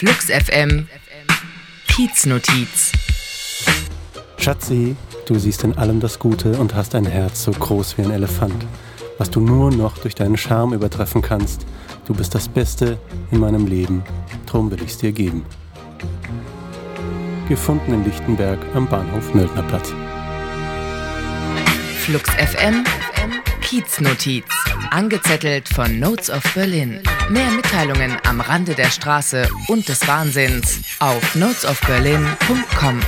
Flux FM Kieznotiz. Schatzi, du siehst in allem das Gute und hast ein Herz so groß wie ein Elefant, was du nur noch durch deinen Charme übertreffen kannst. Du bist das Beste in meinem Leben, drum will ich's dir geben. Gefunden in Lichtenberg am Bahnhof Nöldnerplatz. Flux FM Kieznotiz. Angezettelt von Notes of Berlin. Mehr Mitteilungen am Rande der Straße und des Wahnsinns auf notesofberlin.com.